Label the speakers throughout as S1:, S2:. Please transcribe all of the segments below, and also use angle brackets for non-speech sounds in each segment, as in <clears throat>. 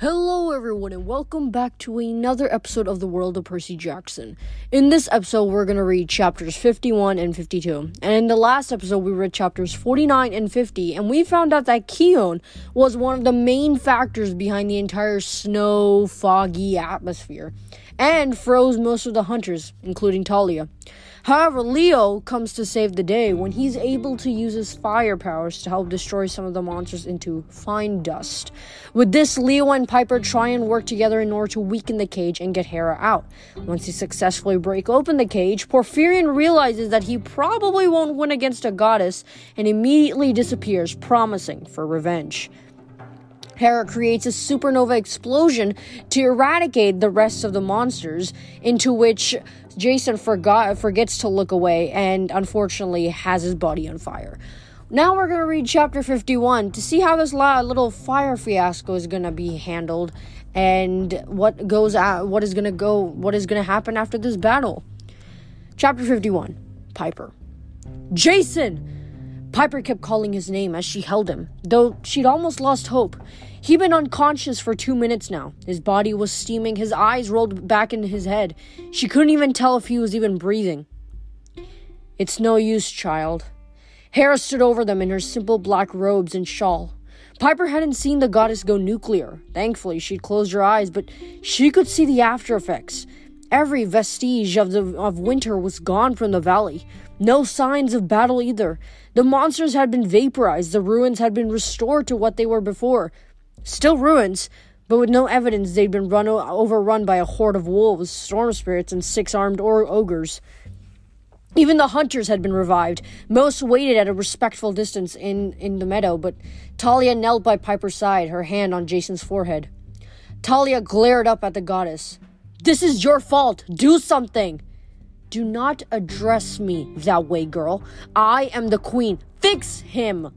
S1: Hello, everyone, and welcome back to another episode of The World of Percy Jackson. In this episode, we're going to read chapters 51 and 52. And in the last episode, we read chapters 49 and 50, and we found out that Khione was one of the main factors behind the entire snow, foggy atmosphere, and froze most of the hunters, including Thalia. However, Leo comes to save the day when he's able to use his fire powers to help destroy some of the monsters into fine dust. With this, Leo and Piper try and work together in order to weaken the cage and get Hera out. Once they successfully break open the cage, Porphyrion realizes that he probably won't win against a goddess and immediately disappears, promising for revenge. Hera creates a supernova explosion to eradicate the rest of the monsters, into which Jason forgot forgets to look away and unfortunately has his body on fire. Now we're gonna read chapter 51 to see how this little fire fiasco is gonna be handled and what goes out, what is gonna go, what is gonna happen after this battle. Chapter 51 Piper. Jason! Piper kept calling his name as she held him, though she'd almost lost hope. He'd been unconscious for two minutes now. His body was steaming, his eyes rolled back into his head. She couldn't even tell if he was even breathing. It's no use, child. Hera stood over them in her simple black robes and shawl. Piper hadn't seen the goddess go nuclear. Thankfully, she'd closed her eyes, but she could see the after effects. Every vestige of the of winter was gone from the valley. No signs of battle either. The monsters had been vaporized, the ruins had been restored to what they were before. Still ruins, but with no evidence they'd been run o- overrun by a horde of wolves, storm spirits, and six armed or- ogres. Even the hunters had been revived. Most waited at a respectful distance in, in the meadow, but Thalia knelt by Piper's side, her hand on Jason's forehead. Thalia glared up at the goddess. This is your fault. Do something. Do not address me that way, girl. I am the queen. Fix him.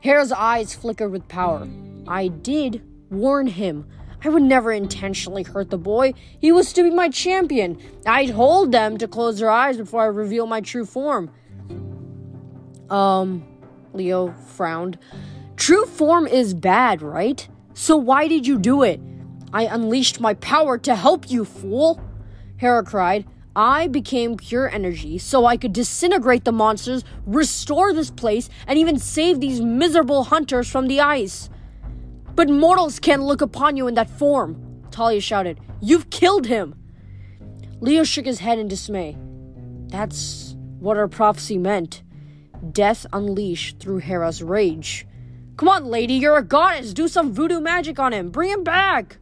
S1: Hera's eyes flickered with power. I did warn him. I would never intentionally hurt the boy. He was to be my champion. I told them to close their eyes before I reveal my true form. Um, Leo frowned. True form is bad, right? So why did you do it? I unleashed my power to help you, fool! Hera cried. I became pure energy so I could disintegrate the monsters, restore this place, and even save these miserable hunters from the ice. But mortals can't look upon you in that form, Thalia shouted. You've killed him! Leo shook his head in dismay. That's what our prophecy meant. Death unleashed through Hera's rage. Come on, lady, you're a goddess. Do some voodoo magic on him. Bring him back.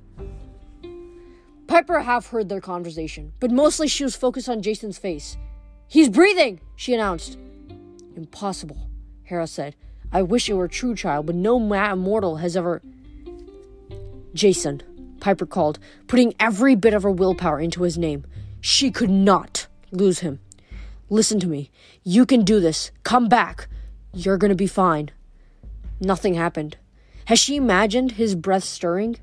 S1: Piper half heard their conversation, but mostly she was focused on Jason's face. He's breathing, she announced. Impossible, Hera said. I wish it were true, child, but no mortal has ever. Jason, Piper called, putting every bit of her willpower into his name. She could not lose him. Listen to me. You can do this. Come back. You're gonna be fine. Nothing happened. Has she imagined his breath stirring?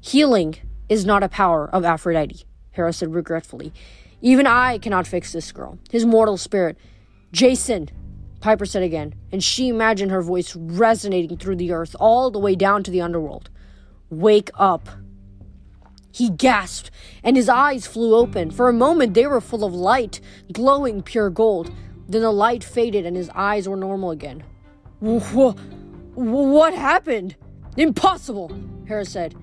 S1: Healing is not a power of Aphrodite, Hera said regretfully. Even I cannot fix this girl, his mortal spirit. Jason, Piper said again, and she imagined her voice resonating through the earth all the way down to the underworld. Wake up. He gasped, and his eyes flew open. For a moment, they were full of light, glowing pure gold. Then the light faded, and his eyes were normal again. What happened? Impossible, Hera said.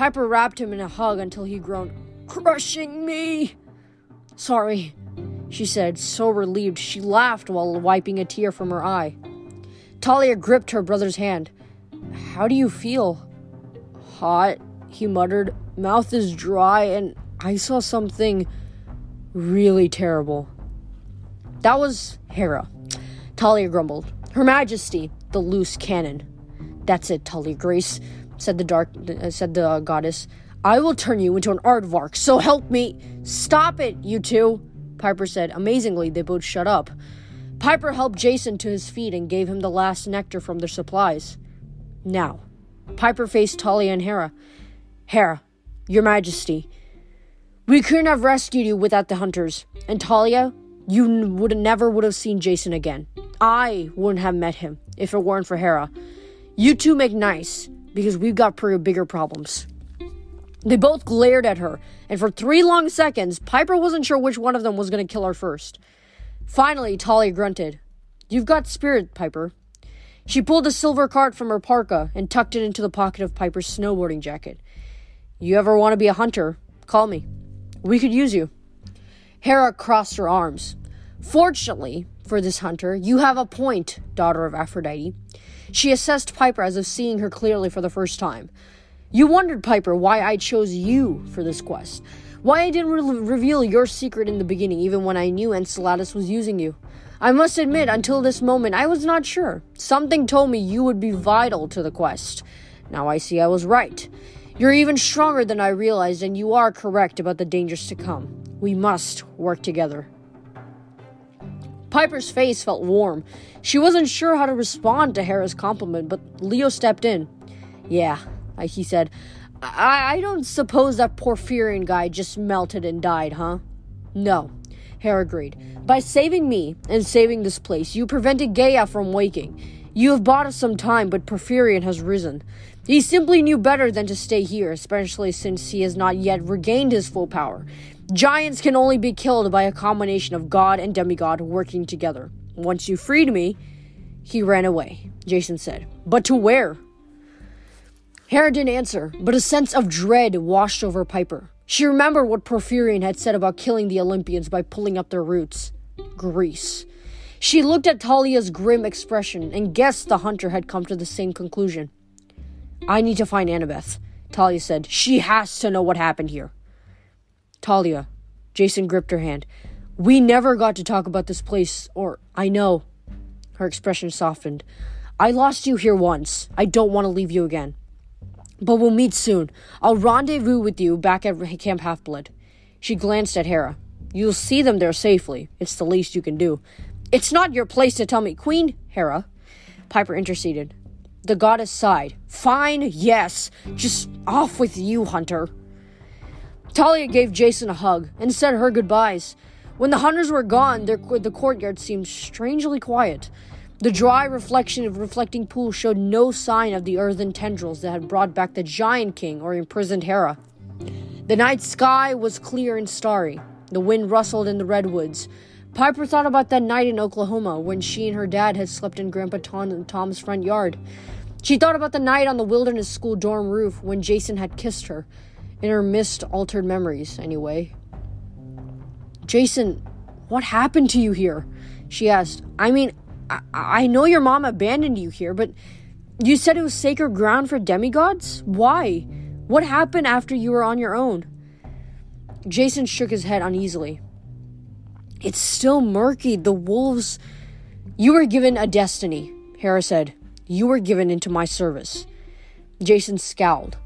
S1: Piper wrapped him in a hug until he groaned, Crushing me! Sorry, she said, so relieved she laughed while wiping a tear from her eye. Thalia gripped her brother's hand. How do you feel? Hot, he muttered. Mouth is dry, and I saw something really terrible. That was Hera. Thalia grumbled. Her Majesty, the loose cannon. That's it, Thalia Grace said the dark uh, said the goddess. I will turn you into an aardvark, so help me. Stop it, you two, Piper said. Amazingly, they both shut up. Piper helped Jason to his feet and gave him the last nectar from their supplies. Now, Piper faced Thalia and Hera. Hera, your majesty, we couldn't have rescued you without the hunters. And Thalia, you would never would have seen Jason again. I wouldn't have met him if it weren't for Hera. You two make nice, because we've got bigger problems. They both glared at her, and for three long seconds, Piper wasn't sure which one of them was going to kill her first. Finally, Thalia grunted. You've got spirit, Piper. She pulled a silver card from her parka and tucked it into the pocket of Piper's snowboarding jacket. You ever want to be a hunter? Call me. We could use you. Hera crossed her arms. Fortunately for this hunter, you have a point, daughter of Aphrodite. She assessed Piper as if seeing her clearly for the first time. You wondered, Piper, why I chose you for this quest. Why I didn't re- reveal your secret in the beginning, even when I knew Enceladus was using you. I must admit, until this moment, I was not sure. Something told me you would be vital to the quest. Now I see I was right. You're even stronger than I realized, and you are correct about the dangers to come. We must work together. Piper's face felt warm. She wasn't sure how to respond to Hera's compliment, but Leo stepped in. Yeah, he said. I, I don't suppose that Porphyrion guy just melted and died, huh? No, Hera agreed. By saving me and saving this place, you prevented Gaia from waking. You have bought us some time, but Porphyrion has risen. He simply knew better than to stay here, especially since he has not yet regained his full power. Giants can only be killed by a combination of god and demigod working together. Once you freed me, he ran away, Jason said. But to where? Hera didn't answer, but a sense of dread washed over Piper. She remembered what Porphyrion had said about killing the Olympians by pulling up their roots Greece. She looked at Thalia's grim expression and guessed the hunter had come to the same conclusion. I need to find Annabeth, Thalia said. She has to know what happened here. Thalia, Jason gripped her hand. We never got to talk about this place, or I know. Her expression softened. I lost you here once. I don't want to leave you again. But we'll meet soon. I'll rendezvous with you back at Camp Half Blood. She glanced at Hera. You'll see them there safely. It's the least you can do. It's not your place to tell me, Queen Hera. Piper interceded. The goddess sighed. Fine, yes. Just off with you, Hunter. Thalia gave Jason a hug and said her goodbyes. When the hunters were gone, their, the courtyard seemed strangely quiet. The dry reflection of reflecting pool showed no sign of the earthen tendrils that had brought back the giant king or imprisoned Hera. The night sky was clear and starry. The wind rustled in the redwoods. Piper thought about that night in Oklahoma when she and her dad had slept in Grandpa Tom, Tom's front yard. She thought about the night on the wilderness school dorm roof when Jason had kissed her in her mist altered memories, anyway. Jason, what happened to you here? She asked. I mean, I, I know your mom abandoned you here, but you said it was sacred ground for demigods? Why? What happened after you were on your own? Jason shook his head uneasily. It's still murky. The wolves. You were given a destiny, Hera said. You were given into my service. Jason scowled.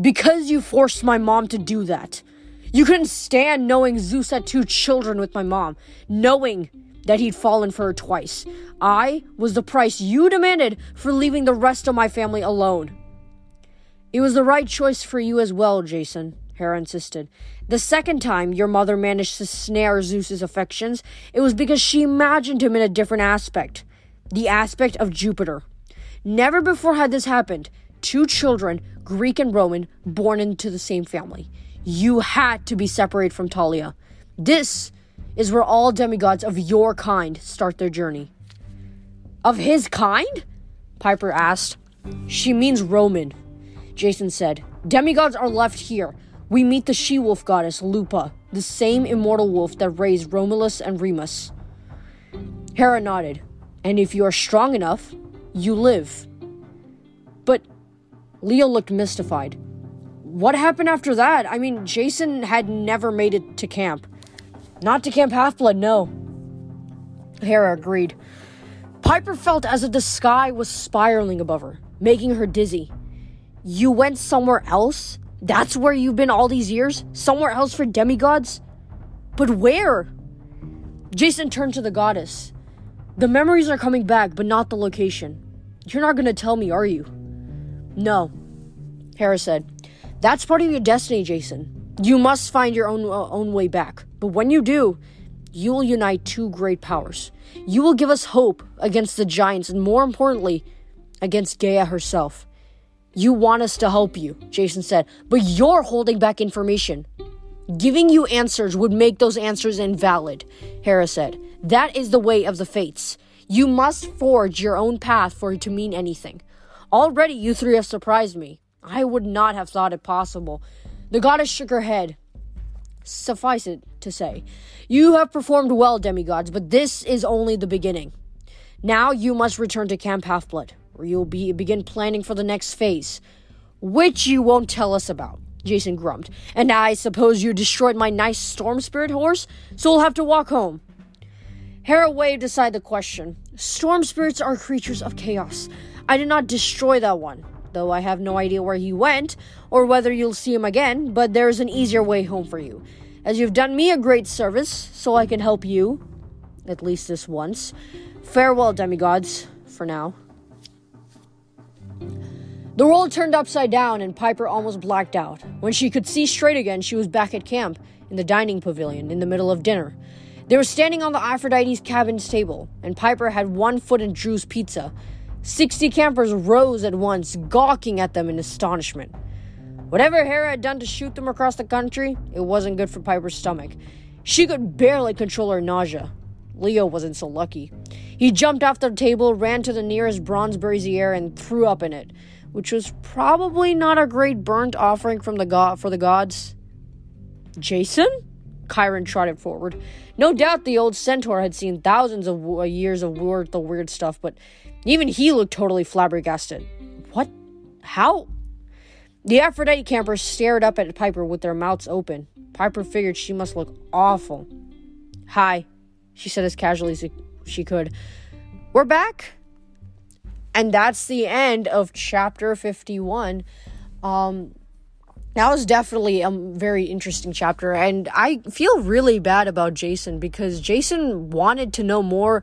S1: Because you forced my mom to do that. You couldn't stand knowing Zeus had two children with my mom, knowing that he'd fallen for her twice. I was the price you demanded for leaving the rest of my family alone. It was the right choice for you as well, Jason, Hera insisted. The second time your mother managed to snare Zeus's affections, it was because she imagined him in a different aspect the aspect of Jupiter. Never before had this happened two children, Greek and Roman, born into the same family. You had to be separated from Talia. This is where all demigods of your kind start their journey. Of his kind? Piper asked. She means Roman, Jason said. Demigods are left here. We meet the she wolf goddess, Lupa, the same immortal wolf that raised Romulus and Remus. Hera nodded. And if you are strong enough, you live. But Leo looked mystified. What happened after that? I mean, Jason had never made it to camp. Not to Camp Half Blood, no. Hera agreed. Piper felt as if the sky was spiraling above her, making her dizzy. You went somewhere else? That's where you've been all these years? Somewhere else for demigods? But where? Jason turned to the goddess. The memories are coming back, but not the location. You're not gonna tell me, are you? No, Hera said. That's part of your destiny, Jason. You must find your own, uh, own way back. But when you do, you will unite two great powers. You will give us hope against the giants, and more importantly, against Gaia herself. You want us to help you, Jason said, but you're holding back information. Giving you answers would make those answers invalid, Hera said. That is the way of the fates. You must forge your own path for it to mean anything. Already you three have surprised me. I would not have thought it possible. The goddess shook her head. Suffice it to say, you have performed well, demigods, but this is only the beginning. Now you must return to Camp Half-Blood, where you'll be begin planning for the next phase, which you won't tell us about. Jason grumped. And I suppose you destroyed my nice storm spirit horse, so we'll have to walk home. Hera waved aside the question. Storm spirits are creatures of chaos. I did not destroy that one, though I have no idea where he went or whether you'll see him again, but there is an easier way home for you. As you've done me a great service, so I can help you, at least this once. Farewell, demigods, for now. The world turned upside down and Piper almost blacked out. When she could see straight again, she was back at camp in the dining pavilion in the middle of dinner. They were standing on the Aphrodite's cabin's table, and Piper had one foot in Drew's pizza. Sixty campers rose at once, gawking at them in astonishment. Whatever Hera had done to shoot them across the country, it wasn't good for Piper's stomach. She could barely control her nausea. Leo wasn't so lucky. He jumped off the table, ran to the nearest bronze brazier, and threw up in it which was probably not a great burnt offering from the god for the gods. Jason? Chiron trotted forward. No doubt the old centaur had seen thousands of years of weird, the weird stuff, but even he looked totally flabbergasted. What? How? The Aphrodite campers stared up at Piper with their mouths open. Piper figured she must look awful. Hi, she said as casually as she could. We're back? and that's the end of chapter 51 um that was definitely a very interesting chapter and i feel really bad about jason because jason wanted to know more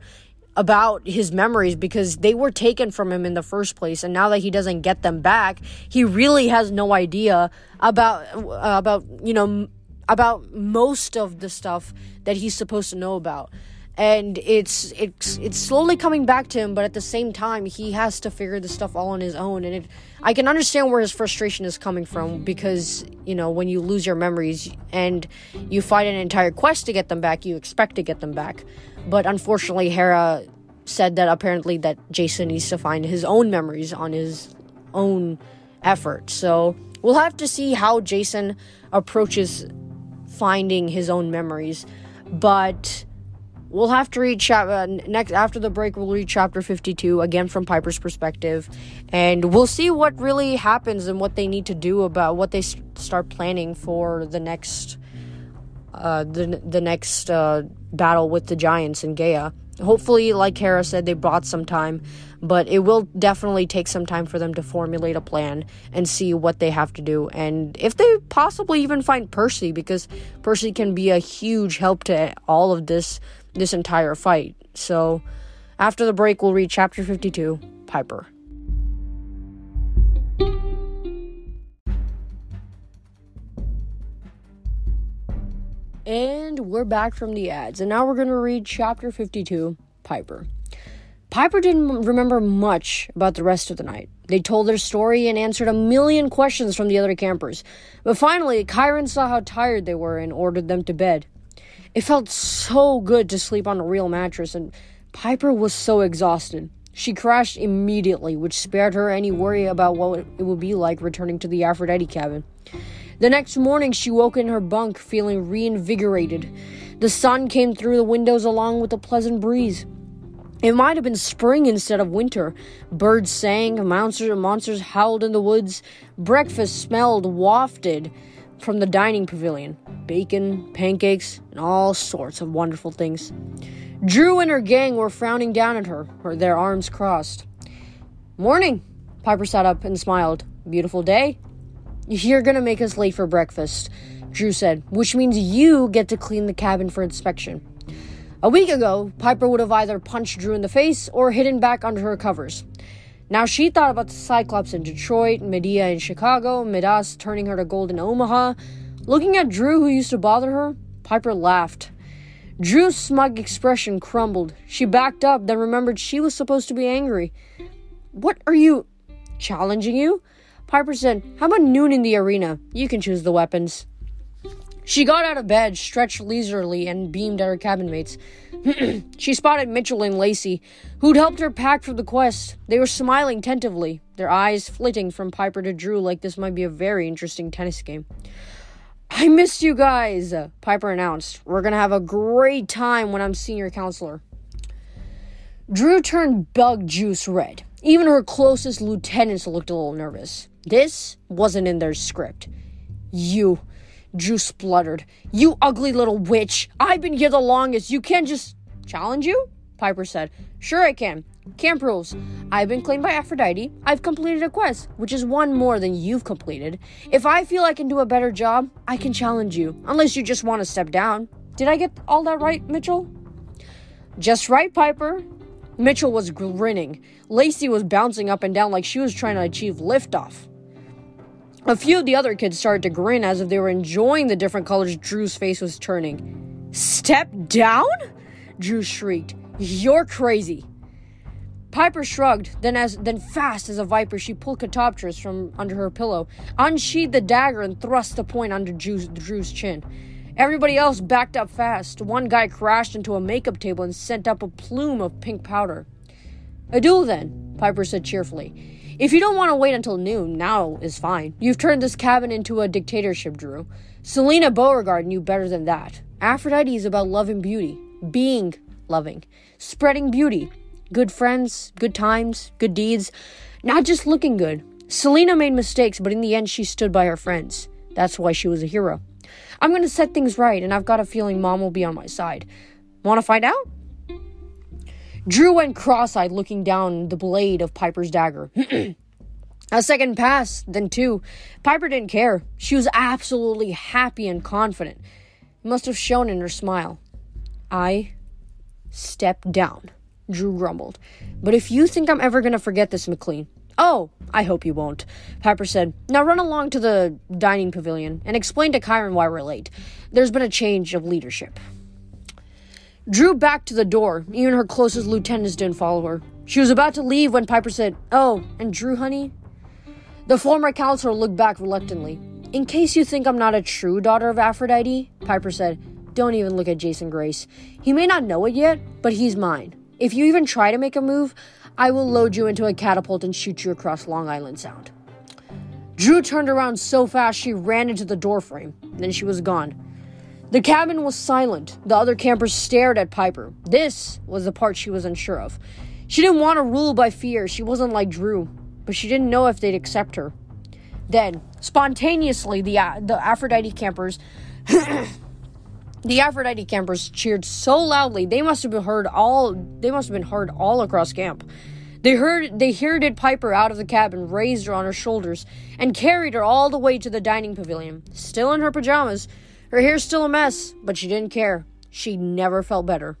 S1: about his memories because they were taken from him in the first place. And now that he doesn't get them back he really has no idea about uh, about you know about most of the stuff that he's supposed to know about and it's it's it's slowly coming back to him but at the same time he has to figure this stuff all on his own. And it i can understand where his frustration is coming from because you know when you lose your memories and you fight an entire quest to get them back you expect to get them back. But unfortunately hera said that apparently that jason needs to find his own memories on his own effort. So we'll have to see how jason approaches finding his own memories. But We'll have to read chapter uh, next after the break. We'll read chapter 52 again from Piper's perspective, and we'll see what really happens and what they need to do about what they s- start planning for the next, uh, the the next uh, battle with the giants in Gaia. Hopefully, like Hera said, they bought some time, but it will definitely take some time for them to formulate a plan and see what they have to do. And if they possibly even find Percy, because Percy can be a huge help to all of this this entire fight. So, after the break, we'll read chapter 52 Piper. And we're back from the ads, and now we're going to read chapter 52 Piper. Piper didn't remember much about the rest of the night. They told their story and answered a million questions from the other campers. But finally, Chiron saw how tired they were and ordered them to bed. It felt so good to sleep on a real mattress, and Piper was so exhausted. She crashed immediately, which spared her any worry about what it would be like returning to the Aphrodite cabin. The next morning, she woke in her bunk feeling reinvigorated. The sun came through the windows along with a pleasant breeze. It might have been spring instead of winter. Birds sang, monsters, monsters howled in the woods. Breakfast smelled wafted from the dining pavilion bacon, pancakes, and all sorts of wonderful things. Drew and her gang were frowning down at her, their arms crossed. Morning! Piper sat up and smiled. Beautiful day? You're gonna make us late for breakfast, Drew said, which means you get to clean the cabin for inspection. A week ago, Piper would have either punched Drew in the face or hidden back under her covers. Now she thought about the Cyclops in Detroit, Medea in Chicago, Midas turning her to gold in Omaha. Looking at Drew, who used to bother her, Piper laughed. Drew's smug expression crumbled. She backed up, then remembered she was supposed to be angry. What are you challenging you? Piper said, How about noon in the arena? You can choose the weapons. She got out of bed, stretched leisurely, and beamed at her cabin mates. <clears throat> she spotted Mitchell and Lacey, who'd helped her pack for the quest. They were smiling tentatively, their eyes flitting from Piper to Drew like this might be a very interesting tennis game. I missed you guys, Piper announced. We're gonna have a great time when I'm senior counselor. Drew turned bug juice red. Even her closest lieutenants looked a little nervous. This wasn't in their script. You, Drew spluttered. You ugly little witch. I've been here the longest. You can't just challenge you? Piper said. Sure, I can. Camp rules. I've been claimed by Aphrodite. I've completed a quest, which is one more than you've completed. If I feel I can do a better job, I can challenge you, unless you just want to step down. Did I get all that right, Mitchell? Just right, Piper. Mitchell was grinning. Lacey was bouncing up and down like she was trying to achieve liftoff. A few of the other kids started to grin as if they were enjoying the different colors Drew's face was turning. Step down? Drew shrieked. You're crazy. Piper shrugged, then as then fast as a viper, she pulled Katoptris from under her pillow, unsheathed the dagger, and thrust the point under Drew's, Drew's chin. Everybody else backed up fast. One guy crashed into a makeup table and sent up a plume of pink powder. A duel, then, Piper said cheerfully. If you don't want to wait until noon, now is fine. You've turned this cabin into a dictatorship, Drew. Silena Beauregard knew better than that. Aphrodite is about love and beauty, being loving, spreading beauty, good friends, good times, good deeds, not just looking good. Silena made mistakes, but in the end, she stood by her friends. That's why she was a hero. I'm to set things right, and I've got a feeling Mom will be on my side. Want to find out? Drew went cross eyed, looking down the blade of Piper's dagger. <clears throat> a second passed, then two. Piper didn't care. She was absolutely happy and confident. It must have shown in her smile. I step down, Drew grumbled. But if you think I'm ever going to forget this, McLean, Oh, I hope you won't. Piper said, Now run along to the dining pavilion and explain to Chiron why we're late. There's been a change of leadership. Drew backed to the door. Even her closest lieutenants didn't follow her. She was about to leave when Piper said, Oh, and Drew, honey? The former counselor looked back reluctantly. In case you think I'm not a true daughter of Aphrodite, Piper said, Don't even look at Jason Grace. He may not know it yet, but he's mine. If you even try to make a move, I will load you into a catapult and shoot you across Long Island Sound. Drew turned around so fast she ran into the doorframe. Then she was gone. The cabin was silent. The other campers stared at Piper. This was the part she was unsure of. She didn't want to rule by fear. She wasn't like Drew, but she didn't know if they'd accept her. Then, spontaneously, the uh, the Aphrodite campers <clears throat> The Aphrodite campers cheered so loudly they must have been heard all they must have been heard all across camp. They heard they herded Piper out of the cabin, raised her on her shoulders, and carried her all the way to the dining pavilion. Still in her pajamas, her hair still a mess, but she didn't care. She never felt better.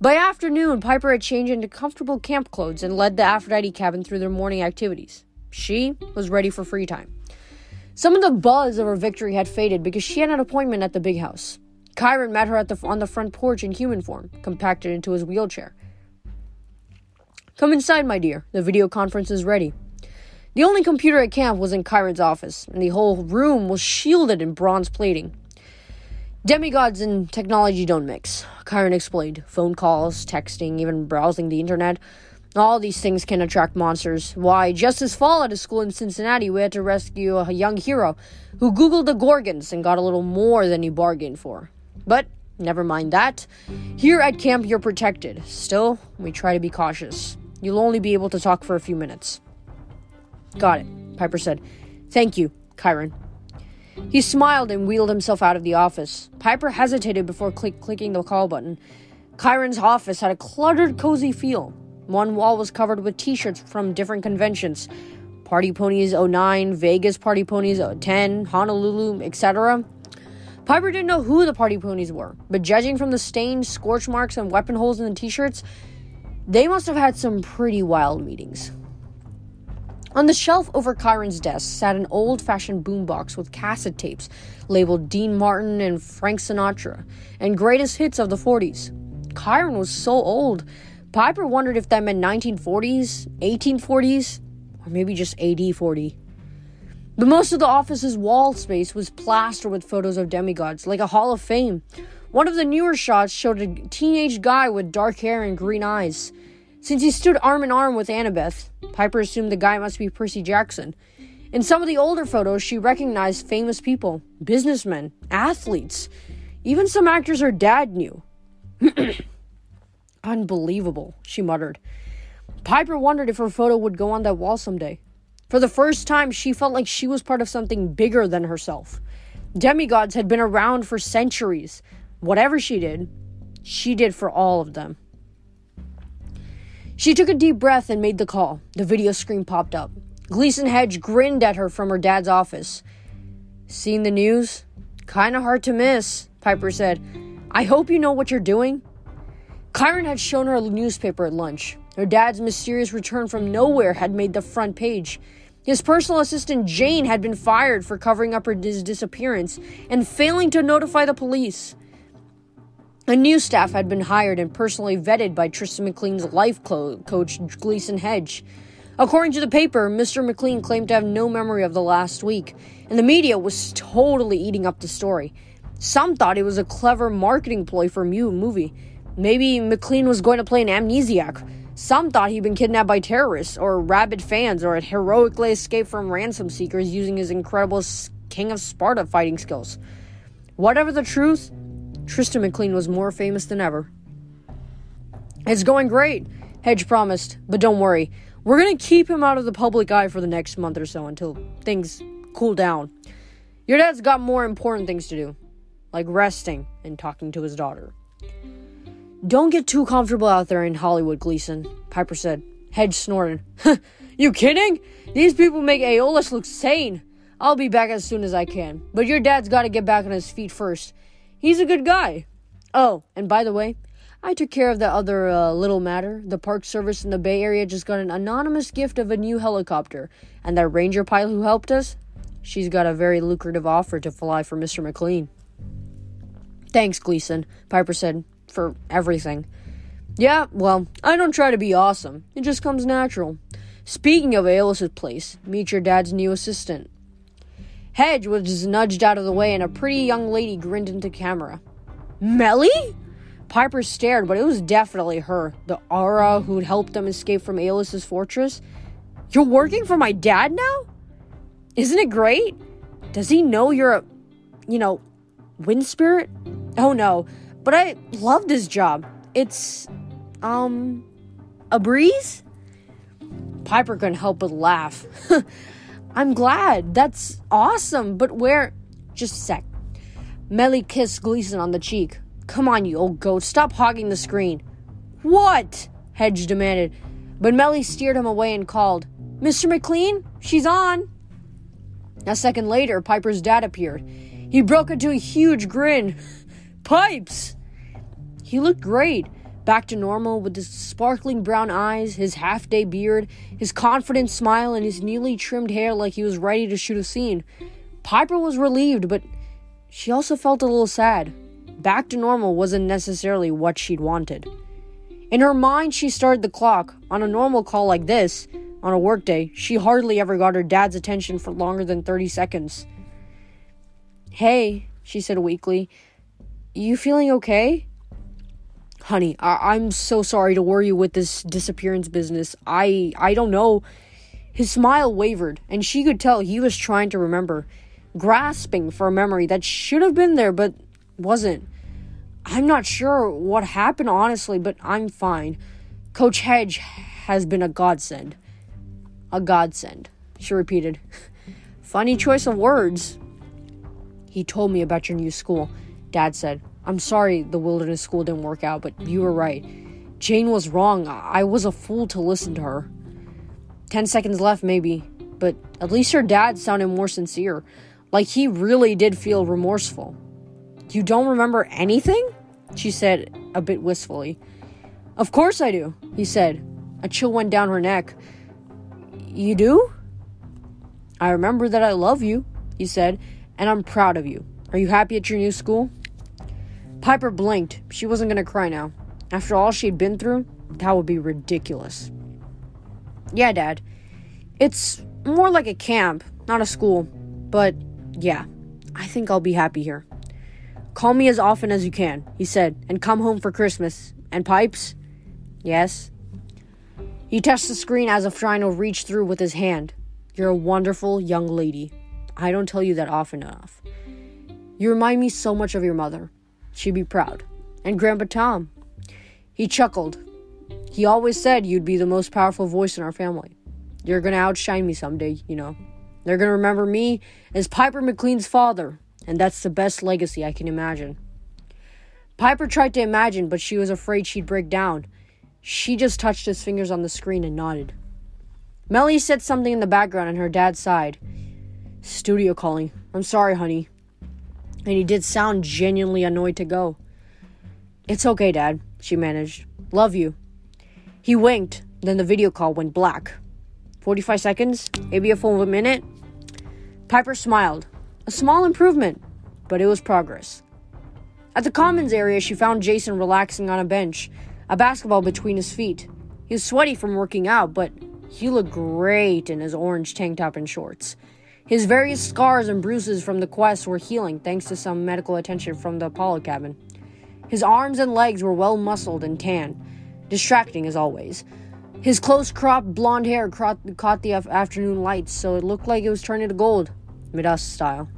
S1: By afternoon, Piper had changed into comfortable camp clothes and led the Aphrodite cabin through their morning activities. She was ready for free time. Some of the buzz of her victory had faded because she had an appointment at the big house. Chiron met her at the, on the front porch in human form, compacted into his wheelchair. Come inside, my dear. The video conference is ready. The only computer at camp was in Chiron's office, and the whole room was shielded in bronze plating. Demigods and technology don't mix, Chiron explained. Phone calls, texting, even browsing the internet. All these things can attract monsters. Why, just this fall at a school in Cincinnati, we had to rescue a young hero who Googled the Gorgons and got a little more than he bargained for. But never mind that. Here at camp, you're protected. Still, we try to be cautious. You'll only be able to talk for a few minutes. Got it, Piper said. Thank you, Chiron. He smiled and wheeled himself out of the office. Piper hesitated before click- clicking the call button. Chiron's office had a cluttered, cozy feel. One wall was covered with t shirts from different conventions Party Ponies 09, Vegas Party Ponies 10, Honolulu, etc. Piper didn't know who the party ponies were, but judging from the stained scorch marks, and weapon holes in the t shirts, they must have had some pretty wild meetings. On the shelf over Chiron's desk sat an old fashioned boombox with cassette tapes labeled Dean Martin and Frank Sinatra and greatest hits of the 40s. Chiron was so old, Piper wondered if that meant 1940s, 1840s, or maybe just AD 40. But most of the office's wall space was plastered with photos of demigods, like a hall of fame. One of the newer shots showed a teenage guy with dark hair and green eyes. Since he stood arm in arm with Annabeth, Piper assumed the guy must be Percy Jackson. In some of the older photos, she recognized famous people, businessmen, athletes, even some actors her dad knew. <coughs> Unbelievable, she muttered. Piper wondered if her photo would go on that wall someday. For the first time, she felt like she was part of something bigger than herself. Demigods had been around for centuries. Whatever she did, she did for all of them. She took a deep breath and made the call. The video screen popped up. Gleason Hedge grinned at her from her dad's office. Seen the news? Kinda hard to miss, Piper said. I hope you know what you're doing. Chiron had shown her a newspaper at lunch. Her dad's mysterious return from nowhere had made the front page. His personal assistant Jane had been fired for covering up his disappearance and failing to notify the police. A new staff had been hired and personally vetted by Tristan McLean's life co- coach, Gleason Hedge. According to the paper, Mr. McLean claimed to have no memory of the last week, and the media was totally eating up the story. Some thought it was a clever marketing ploy for a new movie. Maybe McLean was going to play an amnesiac. Some thought he'd been kidnapped by terrorists or rabid fans or had heroically escaped from ransom seekers using his incredible King of Sparta fighting skills. Whatever the truth, Tristan McLean was more famous than ever. It's going great, Hedge promised, but don't worry. We're going to keep him out of the public eye for the next month or so until things cool down. Your dad's got more important things to do, like resting and talking to his daughter. Don't get too comfortable out there in Hollywood, Gleason, Piper said. Hedge snorted. <laughs> you kidding? These people make Aeolus look sane. I'll be back as soon as I can. But your dad's got to get back on his feet first. He's a good guy. Oh, and by the way, I took care of that other uh, little matter. The Park Service in the Bay Area just got an anonymous gift of a new helicopter. And that ranger pilot who helped us, she's got a very lucrative offer to fly for Mr. McLean. Thanks, Gleason, Piper said, for everything. Yeah, well, I don't try to be awesome. It just comes natural. Speaking of Aeolus's place, meet your dad's new assistant. Hedge was nudged out of the way, and a pretty young lady grinned into camera. Mellie? Piper stared, but it was definitely her, the aura who'd helped them escape from Aeolus's fortress. You're working for my dad now? Isn't it great? Does he know you're a, you know, wind spirit? Oh no, but I love this job. It's, um, a breeze? Piper couldn't help but laugh. <laughs> I'm glad. That's awesome. But where? Just a sec. Mellie kissed Gleason on the cheek. Come on, you old goat. Stop hogging the screen. What? Hedge demanded. But Mellie steered him away and called, Mr. McLean, she's on. A second later, Piper's dad appeared. He broke into a huge grin. <laughs> Pipes! He looked great, back to normal with his sparkling brown eyes, his half day beard, his confident smile, and his newly trimmed hair like he was ready to shoot a scene. Piper was relieved, but she also felt a little sad. Back to normal wasn't necessarily what she'd wanted. In her mind, she started the clock. On a normal call like this, on a workday, she hardly ever got her dad's attention for longer than 30 seconds. Hey, she said weakly, you feeling okay? honey, I- I'm so sorry to worry you with this disappearance business. I I don't know. His smile wavered, and she could tell he was trying to remember, grasping for a memory that should have been there but wasn't. I'm not sure what happened, honestly, but I'm fine. Coach Hedge has been a godsend. A godsend, she repeated. <laughs> Funny choice of words. He told me about your new school, Dad said. I'm sorry the wilderness school didn't work out, but you were right. Jane was wrong. I was a fool to listen to her. Ten seconds left, maybe, but at least her dad sounded more sincere. Like he really did feel remorseful. You don't remember anything? She said a bit wistfully. Of course I do, he said. A chill went down her neck. You do? I remember that I love you, he said, and I'm proud of you. Are you happy at your new school? Piper blinked. She wasn't going to cry now. After all she'd been through, that would be ridiculous. Yeah, Dad. It's more like a camp. not a school, but yeah, I think I'll be happy here. Call me as often as you can, he said, and come home for Christmas. And pipes? Yes. He touched the screen as if trying to reach through with his hand. You're a wonderful young lady. I don't tell you that often enough. You remind me so much of your mother. She'd be proud. And Grandpa Tom. He chuckled. He always said you'd be the most powerful voice in our family. You're gonna outshine me someday, you know. They're gonna remember me as Piper McLean's father, and that's the best legacy I can imagine. Piper tried to imagine, but she was afraid she'd break down. She just touched his fingers on the screen and nodded. Mellie said something in the background, and her dad sighed. Studio calling. I'm sorry, honey. And he did sound genuinely annoyed to go. It's okay, Dad, she managed. Love you. He winked, then the video call went black. 45 seconds? Maybe a full minute? Piper smiled. A small improvement, but it was progress. At the commons area, she found Jason relaxing on a bench, a basketball between his feet. He was sweaty from working out, but he looked great in his orange tank top and shorts. His various scars and bruises from the quest were healing thanks to some medical attention from the Apollo cabin. His arms and legs were well muscled and tan, distracting as always. His close cropped blonde hair caught, the afternoon lights, so it looked like it was turning to gold, Midas style.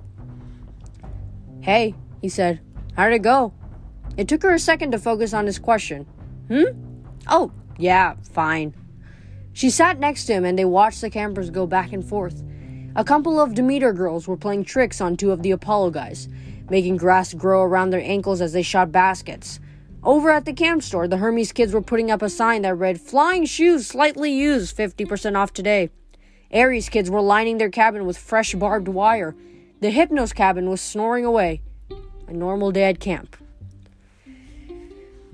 S1: Hey, he said, how did it go? It took her a second to focus on his question. Hmm? Oh, yeah, fine. She sat next to him and they watched the campers go back and forth. A couple of Demeter girls were playing tricks on two of the Apollo guys, making grass grow around their ankles as they shot baskets. Over at the camp store, the Hermes kids were putting up a sign that read, Flying shoes slightly used, 50% off today. Ares kids were lining their cabin with fresh barbed wire. The Hypnos cabin was snoring away. A normal day at camp.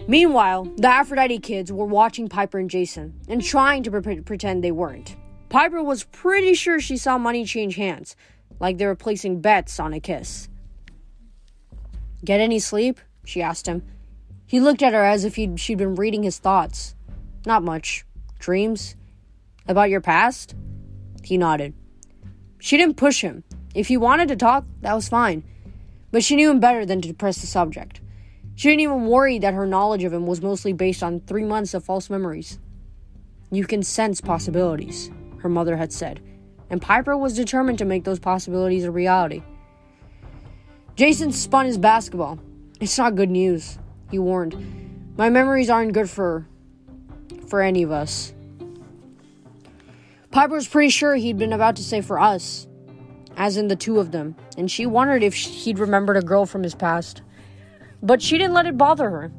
S1: Meanwhile, the Aphrodite kids were watching Piper and Jason and trying to pre- pretend they weren't. Piper was pretty sure she saw money change hands, like they were placing bets on a kiss. Get any sleep? she asked him. He looked at her as if he'd, she'd been reading his thoughts. Not much. Dreams? About your past? He nodded. She didn't push him. If he wanted to talk, that was fine. But she knew him better than to press the subject. She didn't even worry that her knowledge of him was mostly based on three months of false memories. You can sense possibilities, her mother had said, and Piper was determined to make those possibilities a reality. Jason spun his basketball. It's not good news he warned. My memories aren't good for for any of us. Piper was pretty sure he'd been about to say for us, as in the two of them, and she wondered if he'd remembered a girl from his past. But she didn't let it bother her.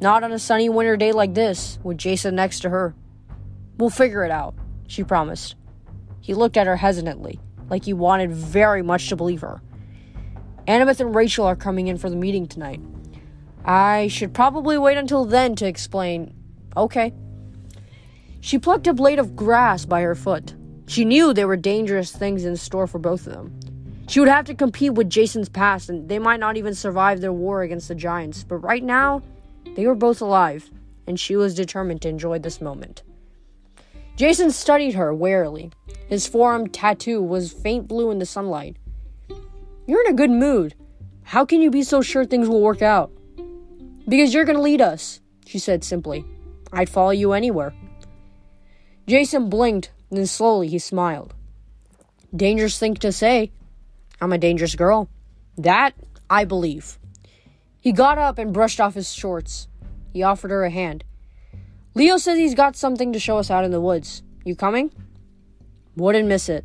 S1: Not on a sunny winter day like this, with Jason next to her. We'll figure it out, she promised. He looked at her hesitantly, like he wanted very much to believe her. Annabeth and Rachel are coming in for the meeting tonight. I should probably wait until then to explain. Okay. She plucked a blade of grass by her foot. She knew there were dangerous things in store for both of them. She would have to compete with Jason's past, and they might not even survive their war against the Giants. But right now, they were both alive, and she was determined to enjoy this moment. Jason studied her warily. His forearm tattoo was faint blue in the sunlight. You're in a good mood. How can you be so sure things will work out? Because you're going to lead us, she said simply. I'd follow you anywhere. Jason blinked, then slowly he smiled. Dangerous thing to say. I'm a dangerous girl. That I believe. He got up and brushed off his shorts. He offered her a hand. Leo says he's got something to show us out in the woods. You coming? Wouldn't miss it.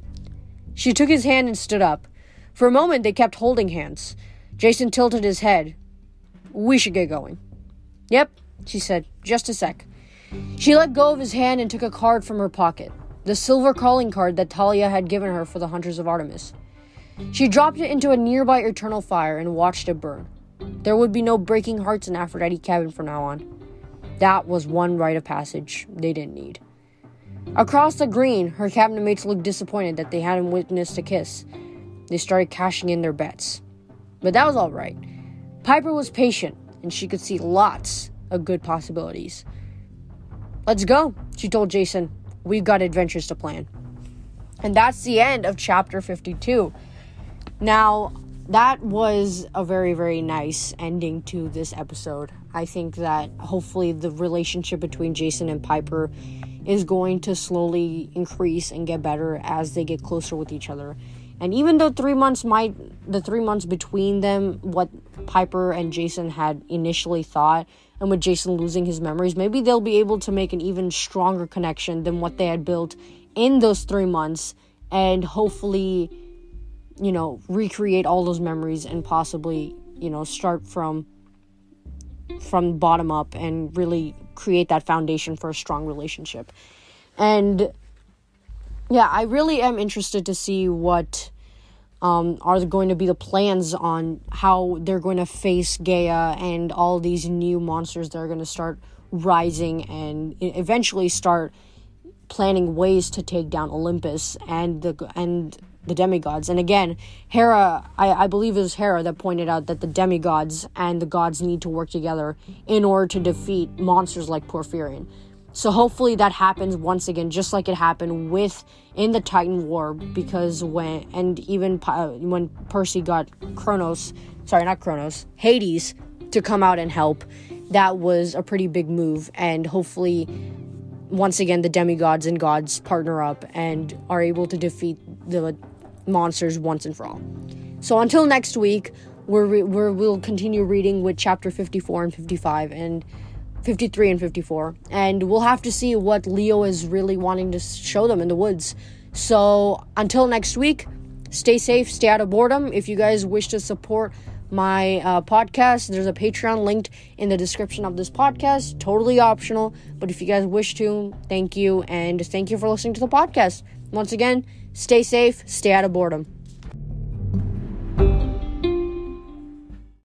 S1: She took his hand and stood up. For a moment, they kept holding hands. Jason tilted his head, we should get going. Yep, she said. Just a sec. She let go of his hand and took a card from her pocket the silver calling card that Thalia had given her for the Hunters of Artemis. She dropped it into a nearby eternal fire and watched it burn. There would be no breaking hearts in Aphrodite cabin from now on. That was one rite of passage they didn't need. Across the green, her cabinet mates looked disappointed that they hadn't witnessed a kiss. They started cashing in their bets. But that was all right. Piper was patient, and she could see lots of good possibilities. Let's go, she told Jason. We've got adventures to plan. And that's the end of chapter 52. Now, that was a very, very nice ending to this episode. I think that hopefully the relationship between Jason and Piper is going to slowly increase and get better as they get closer with each other. And even though three months might, the three months between them, what Piper and Jason had initially thought, and with Jason losing his memories, maybe they'll be able to make an even stronger connection than what they had built in those three months, and hopefully, you know, recreate all those memories and possibly, you know, start from from bottom up and really create that foundation for a strong relationship. And yeah, I really am interested to see what um, are going to be the plans on how they're going to face Gaia and all these new monsters that are going to start rising and eventually start planning ways to take down Olympus and the and the demigods. And again, Hera, I, I believe it was Hera that pointed out that the demigods and the gods need to work together in order to defeat monsters like Porphyrion. So hopefully that happens once again, just like it happened with in the Titan War, because when and even uh, when Percy got Kronos, sorry, not Kronos, Hades to come out and help, that was a pretty big move, and hopefully, once again, the demigods and gods partner up and are able to defeat the monsters once and for all. So until next week, we're, we're we'll continue reading with chapter 54 and 55 and 53 and 54. And we'll have to see what Leo is really wanting to show them in the woods. So until next week, stay safe, stay out of boredom. If you guys wish to support my uh, podcast, there's a Patreon linked in the description of this podcast. Totally optional. But if you guys wish to, thank you. And thank you for listening to the podcast. Once again, stay safe, stay out of boredom.